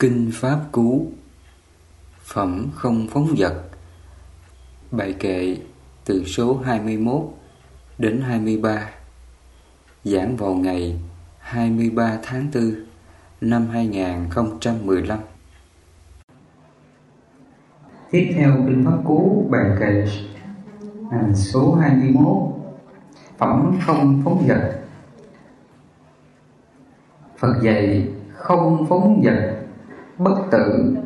Kinh Pháp Cú. Phẩm không phóng vật. Bài kệ từ số 21 đến 23 Giảng vào ngày 23 tháng 4 năm 2015 Tiếp theo Kinh Pháp Cú, bài kệ à, số 21 Phẩm không phóng vật. Phật dạy không phóng vật bất tử,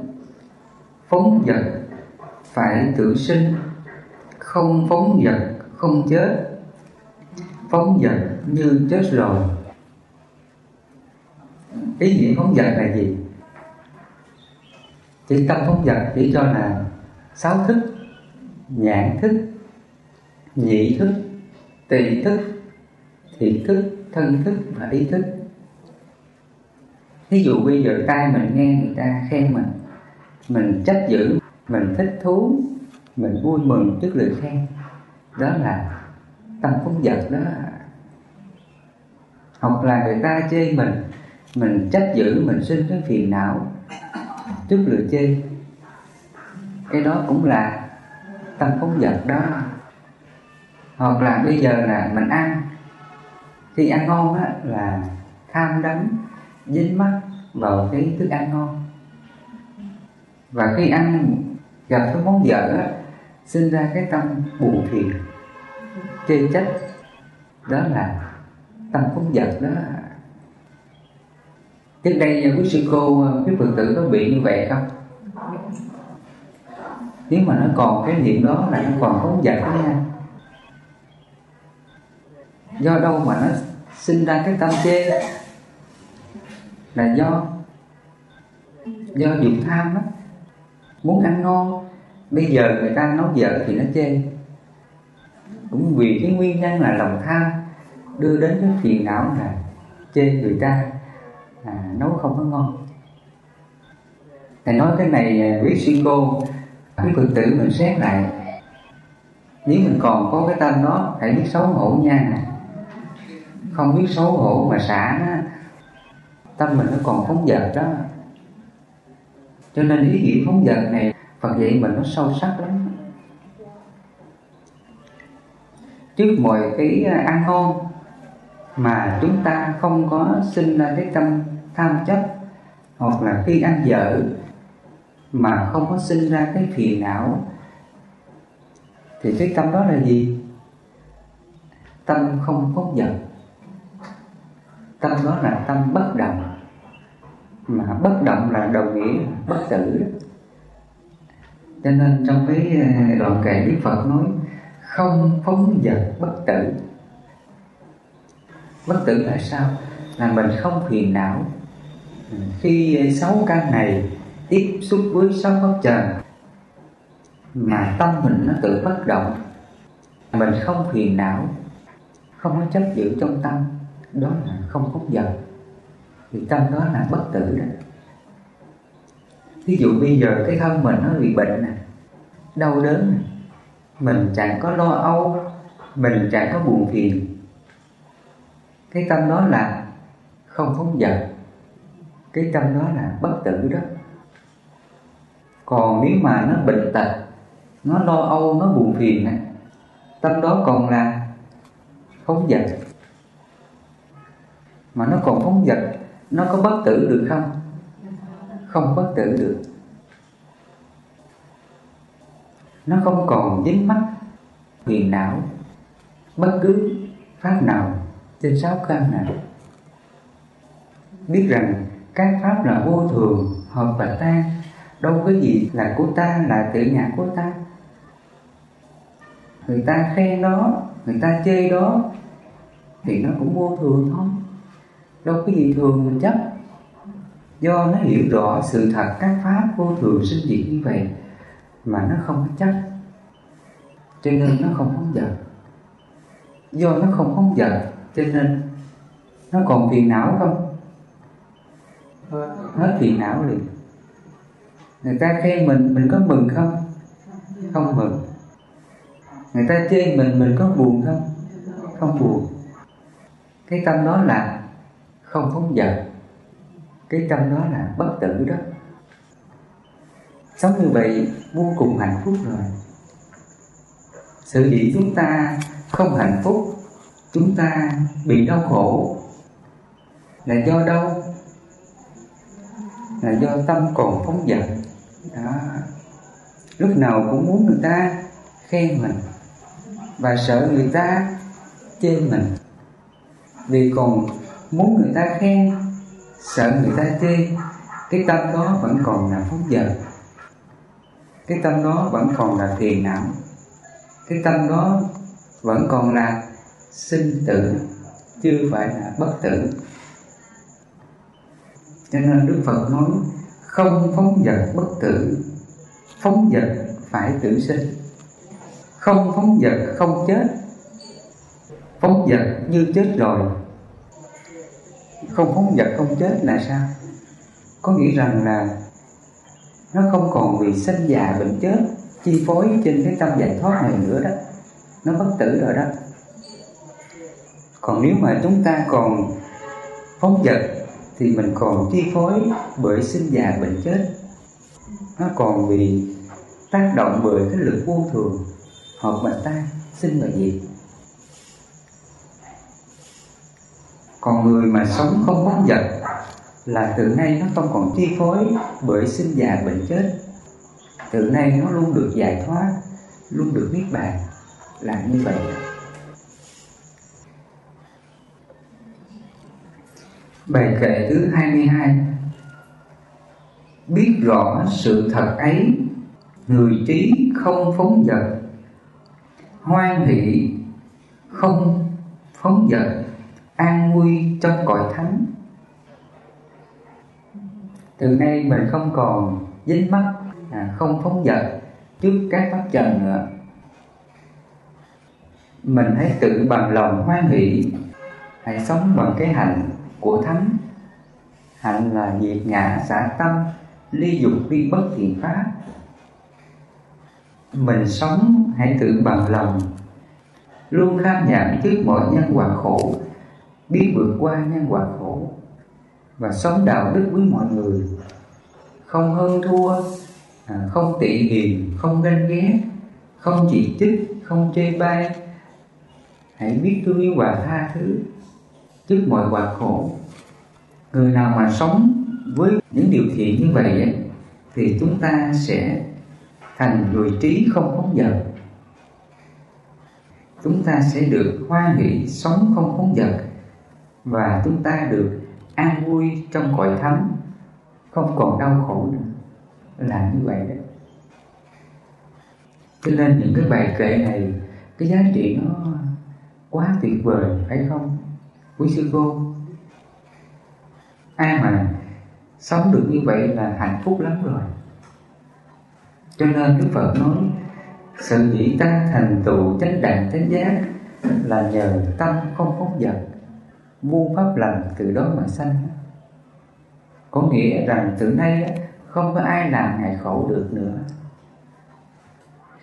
phóng dật, phải tự sinh, không phóng dật, không chết. Phóng dật như chết rồi. Ý nghĩa phóng dật là gì? Chỉ tâm phóng dật chỉ cho là sáu thức, nhãn thức nhị thức, tỳ thức thị thức, thân thức và ý thức ví dụ bây giờ tai mình nghe người ta khen mình mình trách giữ mình thích thú, mình vui mừng trước lời khen, đó là tâm phóng vật đó. Hoặc là người ta chê mình mình trách giữ mình sinh cái phiền não trước lời chê. Cái đó cũng là tâm phóng vật đó. Hoặc là bây giờ là mình ăn, khi ăn ngon á, là tham đắm, dính mắt vào cái thức ăn ngon. Và khi ăn gặp cái món dở sinh ra cái tâm buồn phiền chê trách. Đó là tâm phóng dật đó. Trước đây quý sư cô quý phật tử có bị như vậy không? Nếu mà nó còn cái niệm đó là nó còn phóng dật đó nha. Do đâu mà nó sinh ra cái tâm chê? Là do do dục tham đó muốn ăn ngon bây giờ người ta nấu vợ thì nó chê. Cũng vì cái nguyên nhân là lòng tham đưa đến cái phiền não là chê người ta à, nấu không có ngon. Thầy nói cái này à, biết sư cô quý phật tử mình xét lại. Nếu mình còn có cái tâm đó hãy biết xấu hổ nha. Không biết xấu hổ mà xả nó tâm mình nó còn phóng dật đó. Cho nên ý nghĩa phóng dật này, Phật dạy mình nó sâu sắc lắm. Trước mọi cái ăn ngon mà chúng ta không có sinh ra cái tâm tham chấp, hoặc là khi ăn dở mà không có sinh ra cái phiền não, thì cái tâm đó là gì? Tâm không phóng dật tâm đó là tâm bất động. Mà bất động là đồng nghĩa bất tử đó. cho nên trong cái ờ, đoạn kệ đức phật nói, không phóng dật bất tử. Bất tử là sao? Là mình không phiền não. Khi sáu căn này tiếp xúc với sáu pháp trần, mà tâm mình nó tự bất động, mình không phiền não, không có chấp giữ trong tâm đó là không phóng dật thì tâm đó là bất tử đó. Ví dụ bây giờ cái thân mình nó bị bệnh nè đau đớn nè mình chẳng có lo âu mình chẳng có buồn phiền. Cái tâm đó là không phóng dật cái tâm đó là bất tử đó. Còn nếu mà nó bệnh tật nó lo âu nó buồn phiền này, tâm đó còn là phóng dật mà nó còn phóng dật, nó có bất tử được không? Không bất tử được. Nó không còn dính mắc phiền não, bất cứ pháp nào trên sáu căn này biết rằng các pháp là vô thường, hợp và tan, đâu có gì là của ta, là tự ngã của ta. Người ta khen đó, người ta chê đó, thì nó cũng vô thường thôi đâu có gì thường mình chấp do nó hiểu rõ sự thật, các pháp vô thường sinh diệt như vậy mà nó không có chấp cho nên nó không phóng dật. Do nó không phóng dật, cho nên nó còn phiền não không? Hết phiền não liền. Người ta khen mình mình có mừng không? Không mừng. Người ta chê mình mình có buồn không? Không buồn. Cái tâm đó là không phóng dật cái tâm đó là bất tử đó. Sống như vậy vô cùng hạnh phúc rồi. Sự gì chúng ta không hạnh phúc, chúng ta bị đau khổ. Là do đâu? Là do tâm còn phóng dật đó. Lúc nào cũng muốn người ta khen mình và sợ người ta chê mình. Vì còn muốn người ta khen, sợ người ta chê, cái tâm đó vẫn còn là phóng dật cái tâm đó vẫn còn là thiền não cái tâm đó vẫn còn là sinh tử chưa phải là bất tử. Cho nên đức phật nói, không phóng dật bất tử, phóng dật phải tử sinh. Không phóng dật không chết, phóng dật như chết rồi không phóng vật không chết là sao? Có nghĩa rằng là nó không còn vì sinh già bệnh chết, chi phối trên cái tâm giải thoát này nữa đó. Nó bất tử rồi đó. Còn nếu mà chúng ta còn phóng vật thì mình còn chi phối bởi sinh già bệnh chết. Nó còn bị tác động bởi cái lực vô thường hợp mà ta sinh và diệt. Còn người mà sống không phóng dật là từ nay nó không còn chi phối bởi sinh già bệnh chết. Từ nay nó luôn được giải thoát, luôn được niết bàn. Là như vậy. Bài kệ thứ 22 Biết rõ sự thật ấy, Người trí không phóng dật. Hoan hỷ không phóng dật. An vui trong cõi thánh. Từ nay mình không còn dính mắc à, Không phóng dật trước các pháp trần nữa Mình hãy tự bằng lòng hoan hỷ. Hãy sống bằng cái hạnh của thánh. Hạnh là diệt ngã xả tâm ly dục ly bất thiện pháp. Mình sống hãy tự bằng lòng luôn kham nhận trước mọi nhân quả khổ đi vượt qua nhân quả khổ và sống đạo đức với mọi người. Không hơn thua à, không tị hiềm không ganh ghét không chỉ trích không chê bai. Hãy biết thương yêu và tha thứ trước mọi quả khổ. Người nào mà sống với những điều thiện như vậy ấy, thì chúng ta sẽ thành người trí không phóng dật. Chúng ta sẽ được hoan hỷ sống không phóng dật và chúng ta được an vui trong cõi thánh, không còn đau khổ nữa. Là như vậy đấy cho nên những cái bài kệ này, cái giá trị nó quá tuyệt vời, phải không? Quý sư cô? Ai mà sống được như vậy là hạnh phúc lắm rồi. Cho nên đức phật nói, sự dĩ ta thành tựu chánh đẳng chánh giác là nhờ tâm không phóng dật muôn pháp lành từ đó mà sanh. Có nghĩa rằng từ nay không có ai làm ngài khổ được nữa.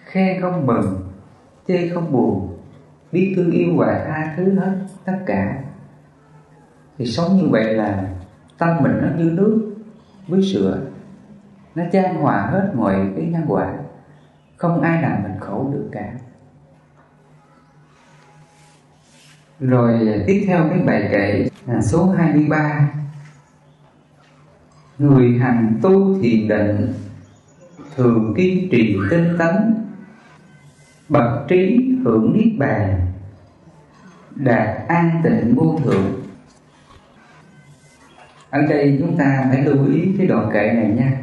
Khe không mừng, chê không buồn, biết thương yêu và tha thứ hết tất cả. Thì sống như vậy là tâm mình nó như nước với sữa. Nó chan hòa hết mọi cái nhân quả. Không ai làm mình khổ được cả. Rồi tiếp theo cái bài kệ là số 23 Người hành tu thiền định Thường kiên trì tinh tấn Bậc trí hưởng niết bàn Đạt an tịnh vô thượng. Ở đây chúng ta phải lưu ý cái đoạn kệ này nha.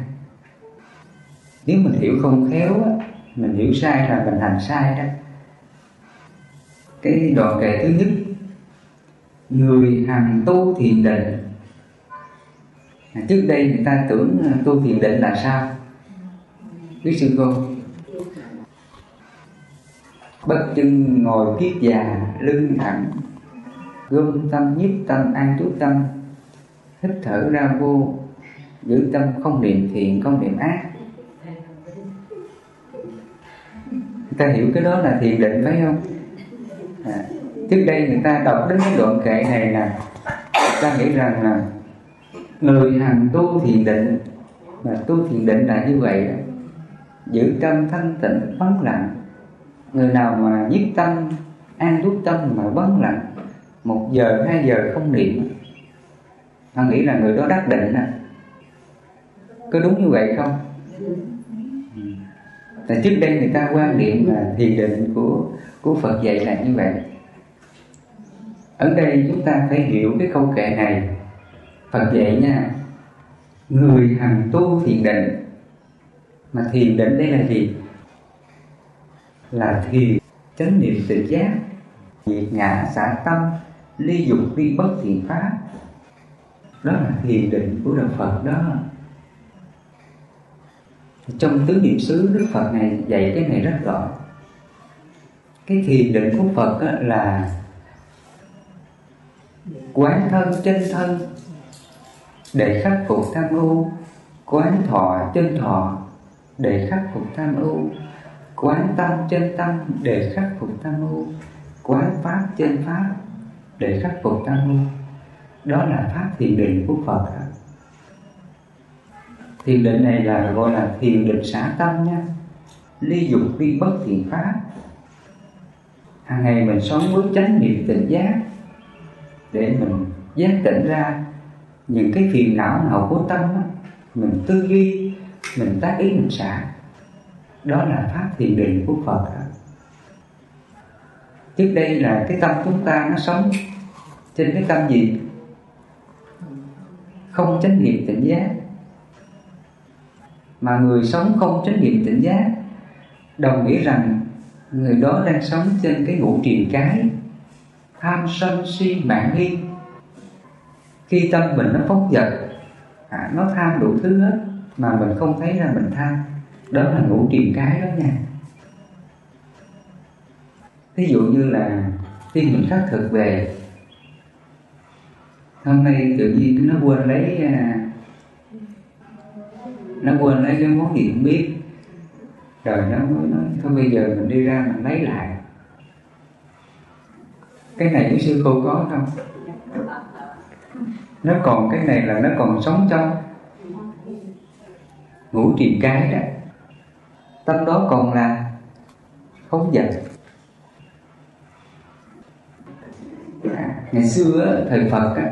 Nếu mình hiểu không khéo á, mình hiểu sai là mình hành sai đó. Cái đoạn kệ thứ nhất người hành tu thiền định. À, trước đây người ta tưởng à, tu thiền định là sao? Biết sư cô? Bất chân ngồi kiết già lưng thẳng. Gom tâm nhiếp tâm an trú tâm. Hít thở ra vô. Giữ tâm không niệm thiện không niệm ác. Người ta hiểu cái đó là thiền định phải không? À, trước đây người ta đọc đến cái đoạn kệ này là người ta nghĩ rằng là người hành tu thiền định mà tu thiền định là như vậy đó. Giữ tâm thanh tịnh vắng lặng. Người nào mà nhiếp tâm an trú tâm mà vắng lặng một giờ hai giờ không niệm ta nghĩ là người đó đắc định à có đúng như vậy không? Tại trước đây người ta quan niệm là thiền định của của Phật dạy là như vậy ở đây chúng ta phải hiểu cái câu kệ này. Phật dạy nha, người hành tu thiền định. Mà thiền định đây là gì? Là thiền, chánh niệm tự giác diệt ngã xả tâm, ly dục ly bất thiện pháp. Đó là thiền định của đạo phật đó. Trong tứ niệm xứ, đức phật này dạy cái này rất rõ. Cái thiền định của phật là quán thân chân thân. Để khắc phục tham ưu quán thọ chân thọ. Để khắc phục tham ưu quán tâm chân tâm. Để khắc phục tham ưu quán pháp chân pháp. Để khắc phục tham ưu đó là pháp thiền định của phật. Đó. thiền định này là gọi là thiền định xả tâm nha. Ly dục ly bất thiện pháp. Hàng ngày mình sống với chánh niệm tỉnh giác để mình giác tỉnh ra những cái phiền não nào của tâm đó, mình tư duy mình tác ý mình xả. Đó là pháp thiền định của phật đó. trước đây là cái tâm chúng ta nó sống trên cái tâm gì? Không chánh niệm tỉnh giác. Mà người sống không chánh niệm tỉnh giác đồng nghĩa rằng người đó đang sống trên cái ngũ triền cái tham sân si mạng nghi. Khi tâm mình nó phóng dật à, nó tham đủ thứ hết mà mình không thấy ra mình tham. Đó là ngũ triền cái đó nha. Ví dụ như là khi mình khắc thực về hôm nay tự nhiên nó quên lấy à, nó quên lấy cái món gì không biết. Rồi nó mới nói thôi bây giờ mình đi ra mình lấy lại cái này của sư cô có không? Nó còn cái này là nó còn sống trong ngũ trì cái đó. Tâm đó còn là không giận à, ngày xưa thời phật á,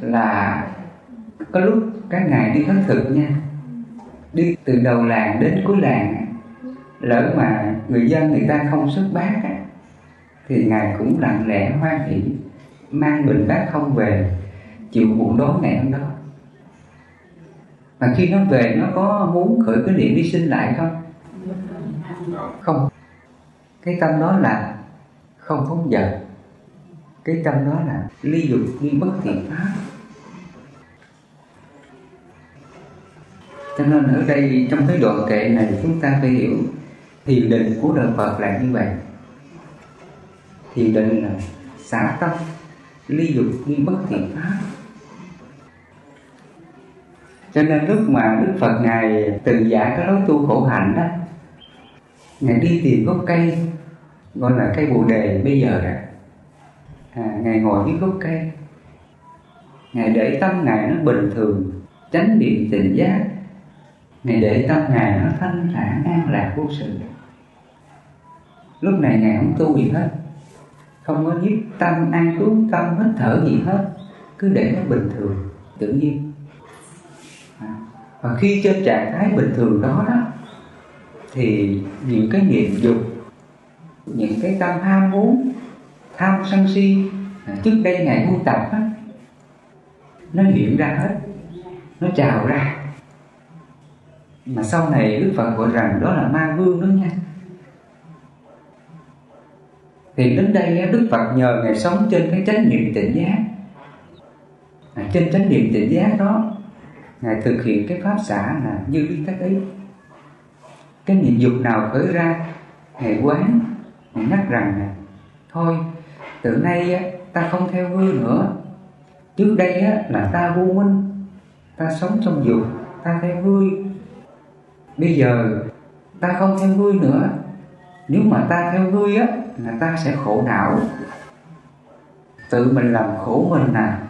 là có lúc các ngài đi khất thực nha đi từ đầu làng đến cuối làng lỡ mà người dân người ta không xuất bát á, thì ngài cũng lặng lẽ hoan hỷ, mang bình bát không về, chịu bụng đói ngày hôm đó. Mà khi nó về, nó có muốn khởi cái niệm đi sinh lại không? Không. Cái tâm đó là không phóng dật. Cái tâm đó là ly dục ly bất thiện pháp. Cho nên ở đây trong cái đoạn kệ này chúng ta phải hiểu thiền định của đời Phật là như vậy thiền định là xả tâm ly dục ly bất thiện pháp. Cho nên lúc mà đức phật ngài từ giả cái lối tu khổ hạnh đó ngài đi tìm gốc cây gọi là cây bồ đề bây giờ đó. À, ngài ngồi dưới gốc cây. Ngài để tâm ngài nó bình thường tránh niệm tình giác. Ngài để tâm ngài nó thanh thản an lạc vô sự. Lúc này ngài không tu gì hết không có nhiếp tâm an trú tâm hít thở gì hết. Cứ để nó bình thường tự nhiên. À, và khi trên trạng thái bình thường đó đó thì những cái niệm dục những cái tâm ham muốn tham sân si à, trước đây ngày tu tập á nó hiện ra hết nó trào ra. Mà sau này đức phật gọi rằng đó là ma vương đó nha thì đến đây đức phật nhờ ngài sống trên cái chánh niệm tỉnh giác. À, trên chánh niệm tỉnh giác đó ngài thực hiện cái pháp xã là như lý tác ấy. Cái niệm dục nào khởi ra ngài quán ngài nhắc rằng này thôi từ nay ta không theo hư nữa. Trước đây là ta vô minh ta sống trong dục ta theo vui bây giờ ta không theo vui nữa. Nếu mà ta theo vui á là ta sẽ khổ não. Tự mình làm khổ mình à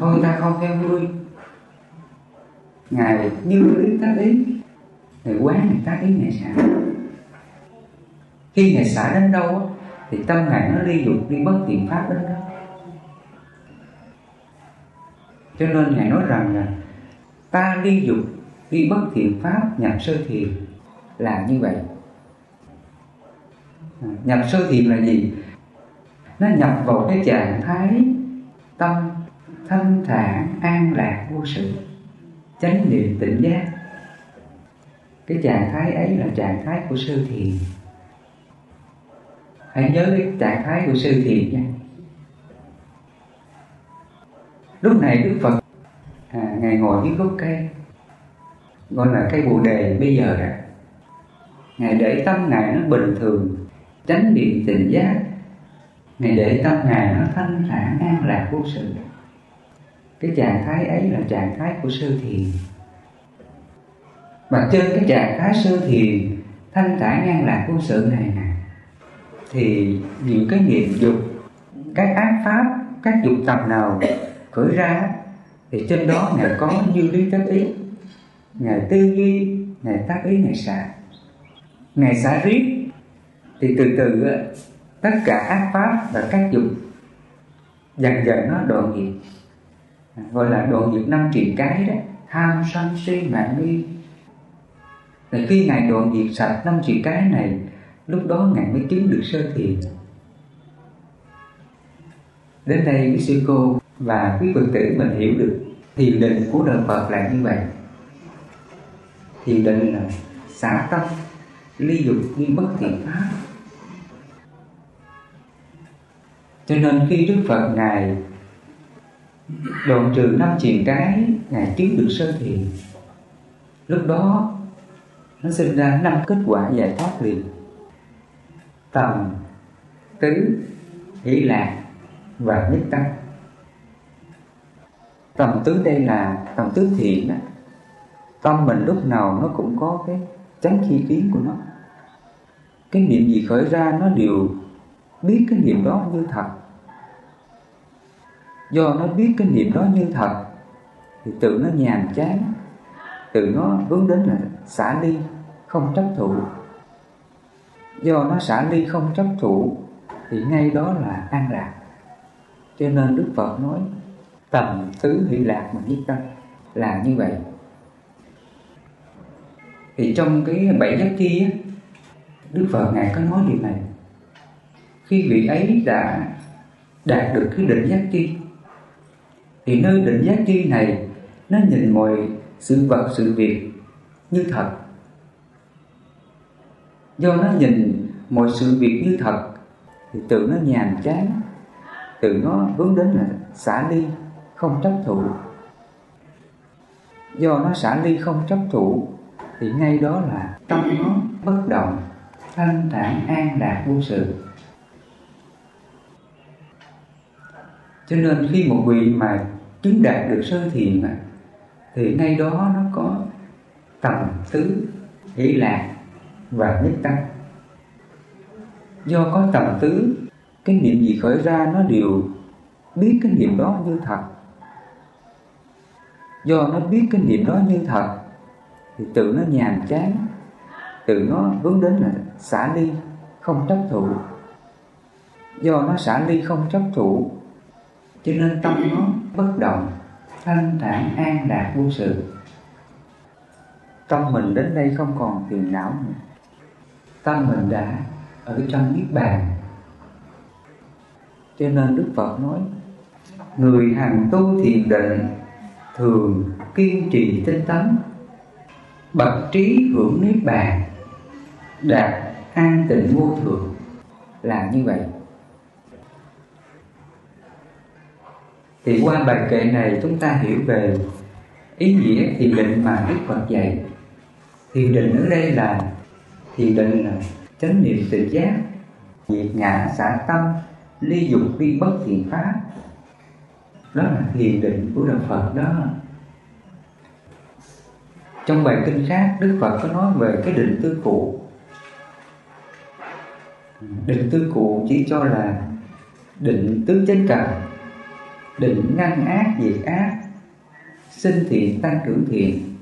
thôi ta không theo ngươi. Ngài như ý tác ý. Ngài quán Ngài tác ý Ngài xả. Khi Ngài xả đến đâu Thì tâm Ngài nó ly dục đi bất thiện pháp đến đó. Cho nên Ngài nói rằng là Ta ly dục đi bất thiện pháp, nhập sơ thiền Là như vậy. Nhập sơ thiền là gì? Nó nhập vào cái trạng thái tâm thanh thản an lạc vô sự. Chánh niệm tỉnh giác. Cái trạng thái ấy là trạng thái của sơ thiền. Hãy nhớ cái trạng thái của sơ thiền nha. Lúc này đức phật à, ngài ngồi dưới gốc cây gọi là cây bồ đề. Bây giờ đó ngài để tâm ngài nó bình thường chánh niệm tỉnh giác. Ngài để tâm ngài nó thanh thản, an lạc vô sự. Cái trạng thái ấy là trạng thái của sơ thiền. Và trên cái trạng thái sơ thiền, thanh thản, an lạc vô sự này nè, thì những cái nghiệp dục các ác pháp, các dục tập nào khởi ra, thì trên đó ngài có như lý tác ý. Ngài tư duy, ngài tác ý, ngài xả. Ngài xả riết thì từ từ tất cả ác pháp và các dục dần dần nó đoạn diệt. Gọi là đoạn diệt năm triền cái đó, tham sân si mạng nghi. Thì khi ngài đoạn diệt sạch năm triền cái này, lúc đó ngài mới chứng được sơ thiền. Đến đây quý sư cô và quý phật tử mình hiểu được thiền định của đời Phật là như vậy. Thiền định là xả tâm, ly dục ly bất thiện pháp. Cho nên khi Đức Phật Ngài đoạn trừ năm triền cái Ngài chứng được sơ thiền Lúc đó nó sinh ra năm kết quả giải thoát liền. Tầm, tứ, hỷ lạc và nhất tâm. Tầm tứ đây là tầm tứ thiện đó. Tâm mình lúc nào nó cũng có cái chánh chi kiến của nó. Cái niệm gì khởi ra nó đều biết cái niệm đó như thật. Do nó biết cái niệm đó như thật, thì tự nó nhàm chán, tự nó hướng đến là xả ly, không chấp thụ. Do nó xả ly, không chấp thụ, thì ngay đó là an lạc. Cho nên đức phật nói, tầm tứ hỷ lạc mà nhất tâm. Là như vậy. Thì trong cái bảy giác chi đức phật ngài có nói điều này khi vị ấy đã đạt được cái định giác chi thì nơi định giác chi này, nó nhìn mọi sự vật, sự việc như thật. Do nó nhìn mọi sự việc như thật, thì tự nó nhàm chán, tự nó hướng đến là xả ly, không chấp thụ. Do nó xả ly, không chấp thụ, thì ngay đó là tâm nó bất động, thanh thản, an lạc vô sự. Cho nên khi một vị mà chứng đạt được sơ thiền mà thì ngay đó nó có tầm tứ hỷ lạc và nhất tâm. Do có tầm tứ, cái niệm gì khởi ra nó đều biết cái niệm đó như thật. Do nó biết cái niệm đó như thật, thì tự nó nhàm chán, tự nó hướng đến là xả ly, không chấp thụ. Do nó xả ly, không chấp thụ cho nên tâm nó bất động, thanh thản, an lạc vô sự. Tâm mình đến đây không còn phiền não nữa. Tâm mình đã ở trong niết bàn. Cho nên đức phật nói, người hành tu thiền định, thường kiên trì tinh tấn, bậc trí hưởng niết bàn, đạt an tịnh vô thường. Là như vậy. Thì qua bài kệ này chúng ta hiểu về ý nghĩa thiền định mà Đức Phật dạy. Thiền định ở đây là thiền định là chánh niệm tự giác, diệt ngã xả tâm, ly dục ly bất thiện pháp. Đó là thiền định của đạo Phật đó. Trong bài kinh khác, Đức Phật có nói về cái định tư cụ. Định tư cụ chỉ cho là định tứ chánh cần định ngăn ác, diệt ác, sinh thiện tăng trưởng thiện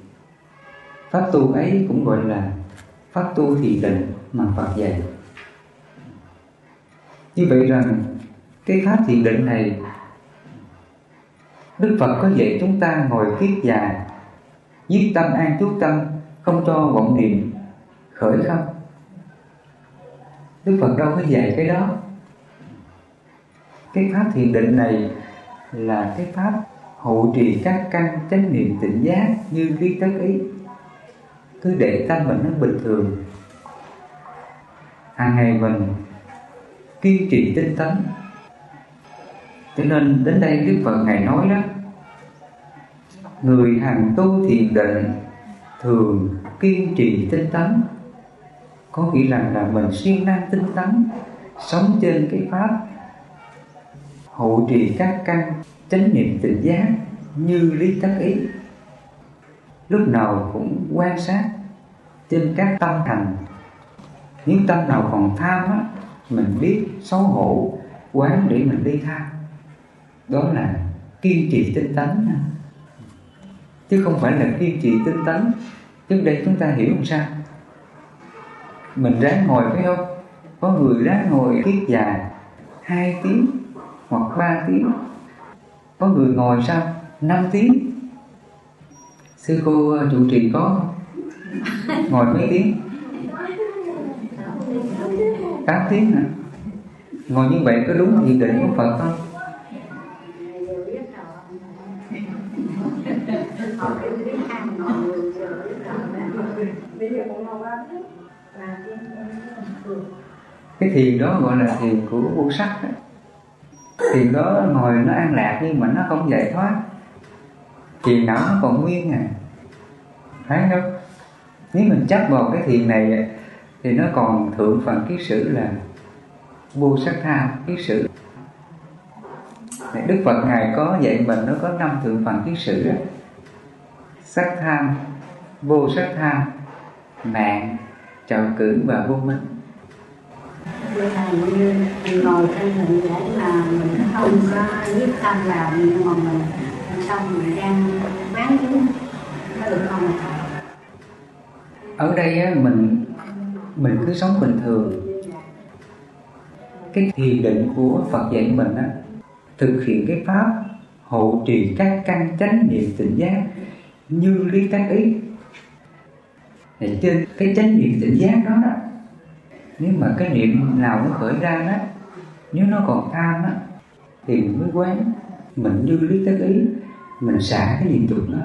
pháp tu ấy cũng gọi là pháp tu thiền định mà Phật dạy. Như vậy rằng, cái pháp thiền định này, Đức Phật có dạy chúng ta ngồi kiết già, giết tâm an trú tâm, Không cho vọng niệm, khởi không Đức Phật đâu có dạy cái đó. Cái pháp thiền định này là cái pháp hộ trì các căn chánh niệm tỉnh giác Như lý tất ý. Cứ để tâm mình nó bình thường. Hàng ngày mình kiên trì tinh tấn. Cho nên đến đây đức phật ngài nói đó, người hàng tu thiền định thường kiên trì tinh tấn. Có nghĩa rằng là mình siêng năng tinh tấn, sống trên cái pháp hộ trì các căn, chánh niệm tỉnh giác như lý tất ý. Lúc nào cũng quan sát trên các tâm thành. Nếu tâm nào còn tham á, mình biết xấu hổ, quán để mình đi tham. Đó là kiên trì tinh tấn chứ không phải là kiên trì tinh tấn. Trước đây chúng ta hiểu làm sao? Mình ráng ngồi phải không? Có người ráng ngồi kiết dài hai tiếng hoặc 3 tiếng. Có người ngồi sao? 5 tiếng. Sư cô ờ, trụ trì có ngồi mấy tiếng? 8 tiếng hả? Ngồi như vậy có đúng thiền định của Phật không? Cái thiền đó gọi là thiền của vô sắc đó thiền đó ngồi nó an lạc nhưng mà nó không giải thoát. Thiền não nó còn nguyên à. Thấy không? Nếu mình chấp vào cái thiền này thì nó còn thượng phần ký sử là vô sắc tham ký sử Đức Phật Ngài có dạy mình nó có năm thượng phần ký sử đó. Sắc tham, vô sắc tham, mạng, trào cử và vô minh. Bữa này như ngồi trên hình để mà mình không có nhiếp tâm vào nhưng mà mình xong mình đang bán chúng nó được không ở đây á, mình mình cứ sống bình thường. Cái thiền định của Phật dạy mình á thực hiện cái pháp hộ trì các căn chánh niệm tỉnh giác như lý tác ý. Thì trên cái chánh niệm tỉnh giác đó đó nếu mà cái niệm nào nó khởi ra đó, nếu nó còn tham á, thì mình mới quán, mình như lý tác ý, mình xả cái niệm tục đó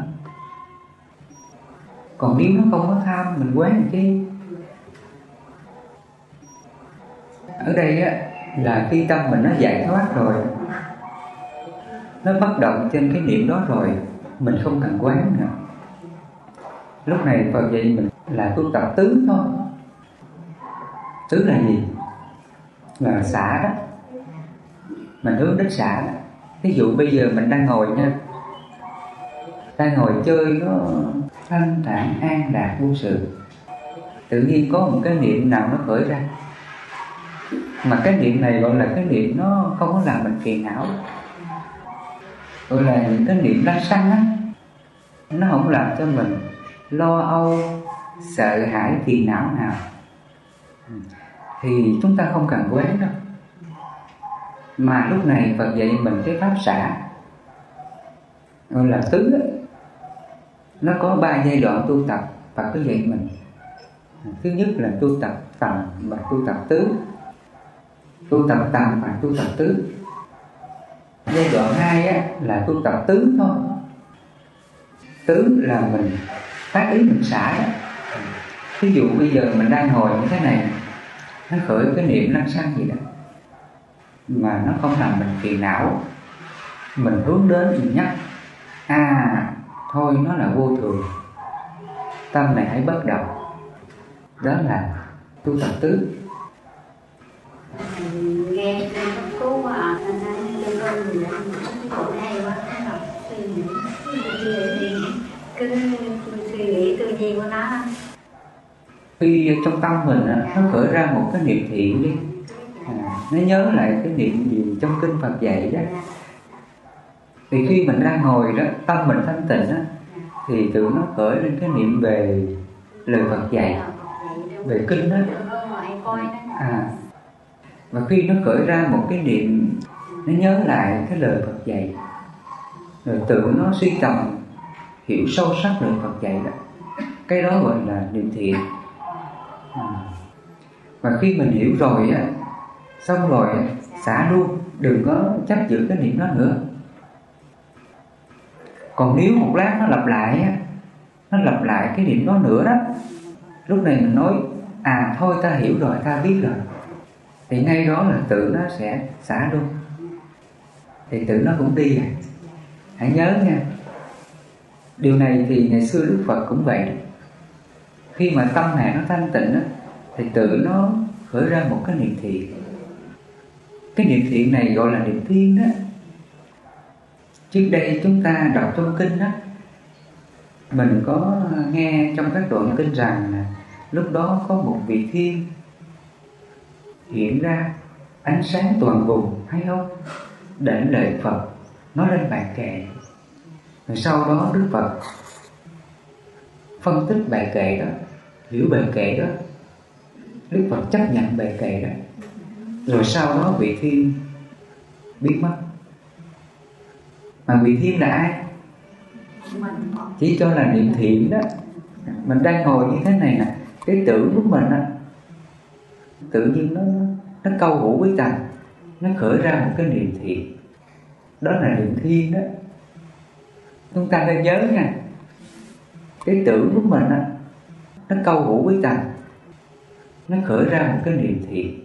còn nếu nó không có tham, mình quán cái ở đây á, là khi tâm mình nó giải thoát rồi, nó bất động trên cái niệm đó rồi, mình không cần quán nữa. Lúc này Phật dạy mình là tu tập tứ thôi tứ là gì? Là xả đó. Mình hướng đến xả đó. Ví dụ bây giờ mình đang ngồi nha. Đang ngồi chơi nó thanh thản, an lạc, vô sự. Tự nhiên có một cái niệm nào nó khởi ra. Mà cái niệm này gọi là cái niệm nó không có làm mình phiền não. Gọi là những cái niệm lăng xăng á. Nó không làm cho mình lo âu, sợ hãi phiền não nào thì chúng ta không cần quán đâu mà lúc này Phật dạy mình cái pháp xả. Gọi là tứ nó có ba giai đoạn tu tập. Phật cứ dạy mình. Thứ nhất là tu tập tầm và tu tập tứ. Tu tập tầm và tu tập tứ. Giai đoạn hai á, là tu tập tứ thôi. Tứ là mình phát ý mình xả đó ví dụ bây giờ mình đang ngồi như thế này, nó khởi cái niệm năng xăng gì đó, mà nó không làm mình phiền não, mình hướng đến mình nhắc à thôi nó là vô thường. Tâm này hãy bất động. Đó là tu tập tứ. Nghe trên cứu à nên trên con người còn hay quá suy cứ suy nghĩ tư duy của nó khi trong tâm mình nó khởi ra một cái niệm thiện đi. À, nó nhớ lại cái niệm gì trong kinh Phật dạy đó. Thì khi mình đang ngồi đó tâm mình thanh tịnh đó thì tự nó khởi lên cái niệm về lời Phật dạy về kinh đó. À và khi nó khởi ra một cái niệm nó nhớ lại cái lời Phật dạy rồi tự nó suy tầm hiểu sâu sắc lời Phật dạy đó. Cái đó gọi là niệm thiện và khi mình hiểu rồi á xong rồi xả luôn đừng có chấp giữ cái niệm đó nữa. Còn nếu một lát nó lặp lại á nó lặp lại cái niệm đó nữa đó lúc này mình nói à thôi ta hiểu rồi ta biết rồi. Thì ngay đó là tự nó sẽ xả luôn. Thì tự nó cũng đi à hãy nhớ nha điều này thì ngày xưa đức phật cũng vậy. Khi mà tâm này nó thanh tịnh đó, thì tự nó khởi ra một cái niệm thiện. Cái niệm thiện này gọi là niệm thiên đó. Trước đây chúng ta đọc trong kinh đó, mình có nghe trong các đoạn kinh rằng là lúc đó có một vị thiên hiện ra ánh sáng toàn vùng hay không? Để lời Phật, nói lên bài kệ. Rồi sau đó Đức Phật phân tích bài kệ đó, hiểu bài kệ đó Đức Phật chấp nhận bài kệ đó. Rồi sau đó vị thiên biết mất. Mà vị thiên là ai? Chỉ cho là niệm thiện đó. Mình đang ngồi như thế này nè, cái tưởng của mình á, tự nhiên nó nó câu hữu với tầm nó khởi ra một cái niệm thiện. Đó là niệm thiên đó. Chúng ta nên nhớ nha, cái tưởng của mình á, nó câu hữu với tầm nó khởi ra một cái niệm thiện.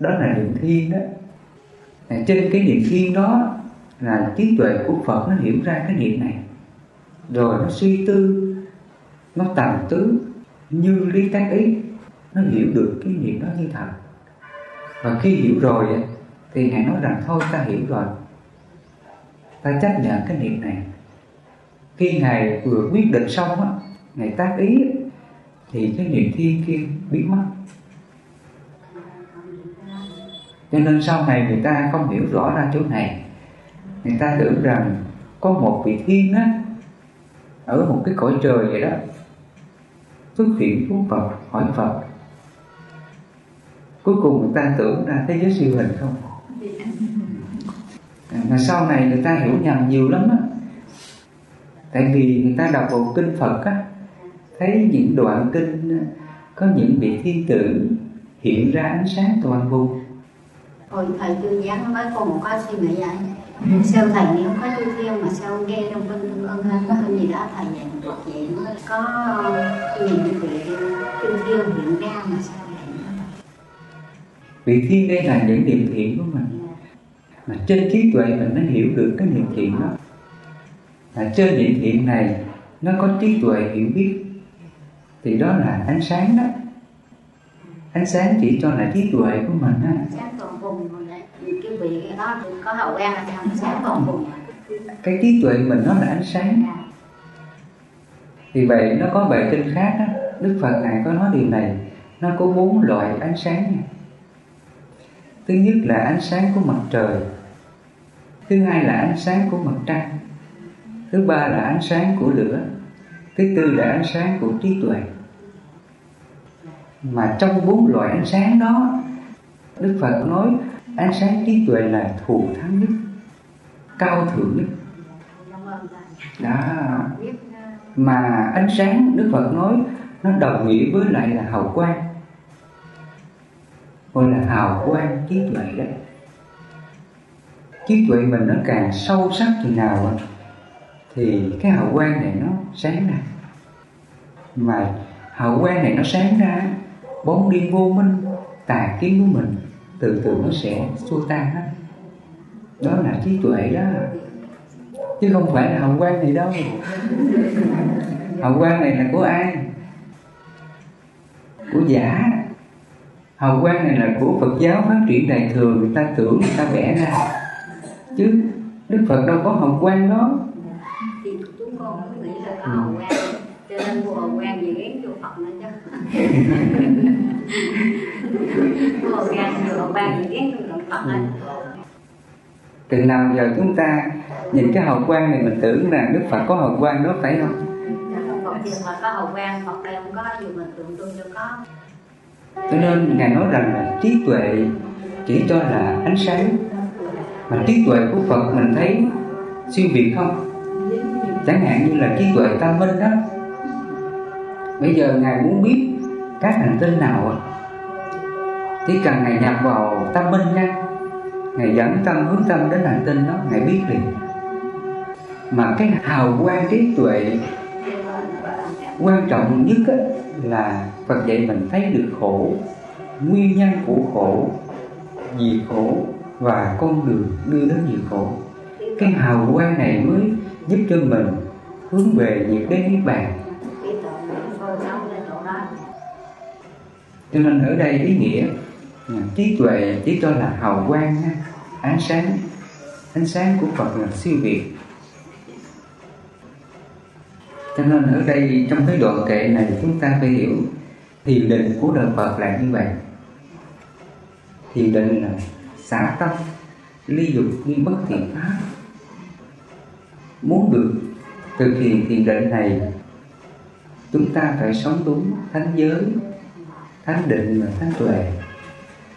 Đó là niệm thiên đó. Trên cái niệm thiên đó là trí tuệ của Phật nó hiểu ra cái niệm này. Rồi nó suy tư, nó tầm tứ như lý tác ý. Nó hiểu được cái niệm đó như thật. Và khi hiểu rồi thì ngài nói rằng, thôi ta hiểu rồi. Ta chấp nhận cái niệm này. Khi ngài vừa quyết định xong á, ngài tác ý thì cái niềm thiên kia biến mất. Cho nên sau này người ta không hiểu rõ ra chỗ này. Người ta tưởng rằng có một vị thiên á, ở một cái cõi trời vậy đó, xuất hiện xuống Phật, hỏi Phật. Cuối cùng người ta tưởng ra thế giới siêu hình không? À, mà sau này người ta hiểu nhầm nhiều lắm á. Tại vì người ta đọc bộ kinh Phật á thấy những đoạn kinh có những vị thiên tử hiện ra ánh sáng toàn vùng hồi thầy tư giảng mới có một cái suy nghĩ vậy. Sao thầy nếu có chư thiên mà sao nghe trong kinh ương có gì đó thầy dạy một vậy nó có nhìn vị chư thiên hiện ra mà sao vị thiên đây là những niệm thiện của mình. Mà trên trí tuệ mình nó hiểu được cái niệm thiện đó. Mà trên niệm thiện này nó có trí tuệ hiểu biết thì đó là ánh sáng đó. Ánh sáng chỉ cho là trí tuệ của mình á. Sáng toàn vùng cái vị đó có hậu gan là sao sáng toàn vùng. Cái trí tuệ mình nó là ánh sáng. Vì vậy nó có bài kinh khác á. Đức phật ngài có nói điều này. Nó có bốn loại ánh sáng thứ nhất là ánh sáng của mặt trời. Thứ hai là ánh sáng của mặt trăng. Thứ ba là ánh sáng của lửa. Thứ tư là ánh sáng của trí tuệ mà trong bốn loại ánh sáng đó, đức phật nói ánh sáng trí tuệ là thù thắng nhất, cao thượng nhất. Đó. Mà ánh sáng, đức phật nói, nó đồng nghĩa với lại là hào quang. Gọi là hào quang trí tuệ đó. Trí tuệ mình nó càng sâu sắc chừng nào thì cái hào quang này nó sáng ra. Mà hào quang này nó sáng ra bóng đêm vô minh tà kiến của mình từ từ nó sẽ xua tan hết. Đó là trí tuệ đó. Chứ không phải là hồng quang này đâu. Hồng quang này là của ai? Của giả. Hồng quang này là của Phật giáo phát triển đại thừa người ta tưởng, người ta vẽ ra. Chứ Đức Phật đâu có hồng quang đó. Thì chúng con nghĩ là có hồng quang, cho nên mua hồng quang gì từ nào giờ chúng ta nhìn cái hào quang này mình tưởng rằng Đức Phật có hào quang đó phải không? Việc là có hậu quan hoặc đây không có dù mình tượng trưng cho có. Cho nên ngài nói rằng là trí tuệ chỉ cho là ánh sáng. Mà trí tuệ của phật mình thấy siêu việt không? Chẳng hạn như là trí tuệ tâm minh đó. Bây giờ ngài muốn biết các hành tinh nào chỉ cần ngài nhập vào tâm minh nha. Ngài dẫn tâm, hướng tâm đến hành tinh đó, ngài biết liền. Mà cái hào quang trí tuệ quan trọng nhất là Phật dạy mình thấy được khổ, nguyên nhân của khổ Vì khổ và con đường đưa đến diệt khổ. Cái hào quang này mới giúp cho mình hướng về nhiệt đế niết bàn. Cho nên ở đây ý nghĩa à, trí tuệ chỉ cho là hào quang ánh sáng. Ánh sáng của Phật là siêu việt. Cho nên ở đây trong cái đoạn kệ này chúng ta phải hiểu, thiền định của đời Phật là như vậy. Thiền định là xả tâm, ly dục nhưng bất thiện pháp. Muốn được thực hiện thiền định này, chúng ta phải sống đúng thánh giới thánh định và thánh tuệ.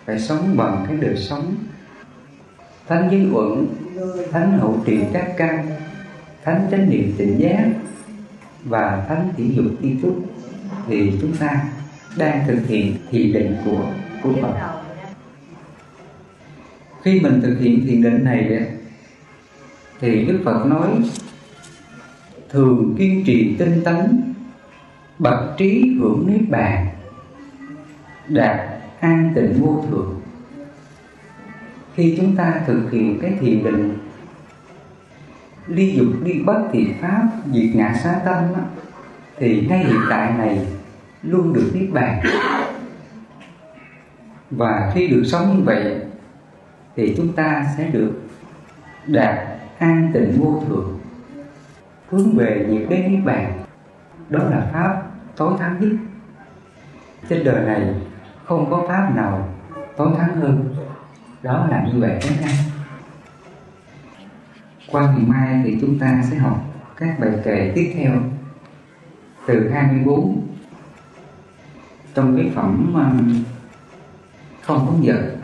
Phải sống bằng cái đời sống. Thánh giới uẩn, thánh hậu trì các căn, thánh chánh niệm tỉnh giác và thánh thể dục tri túc thì chúng ta đang thực hiện thiền định của của Phật. Khi mình thực hiện thiền định này thì Đức Phật nói, thường kiên trì tinh tấn, bậc trí hưởng niết bàn đạt an tịnh vô thường. khi chúng ta thực hiện cái thiền định ly dục ly bất thiện pháp diệt ngã xá tâm đó, thì ngay hiện tại này luôn được niết bàn. Và khi được sống như vậy thì chúng ta sẽ được đạt an tịnh vô thường, hướng về nhiệt đế niết bàn đó là pháp tối thắng nhất. Trên đời này không có pháp nào tối thắng hơn. Đó là như vậy các anh qua ngày mai thì chúng ta sẽ học các bài kệ tiếp theo từ 24 trong cái phẩm um, không có giờ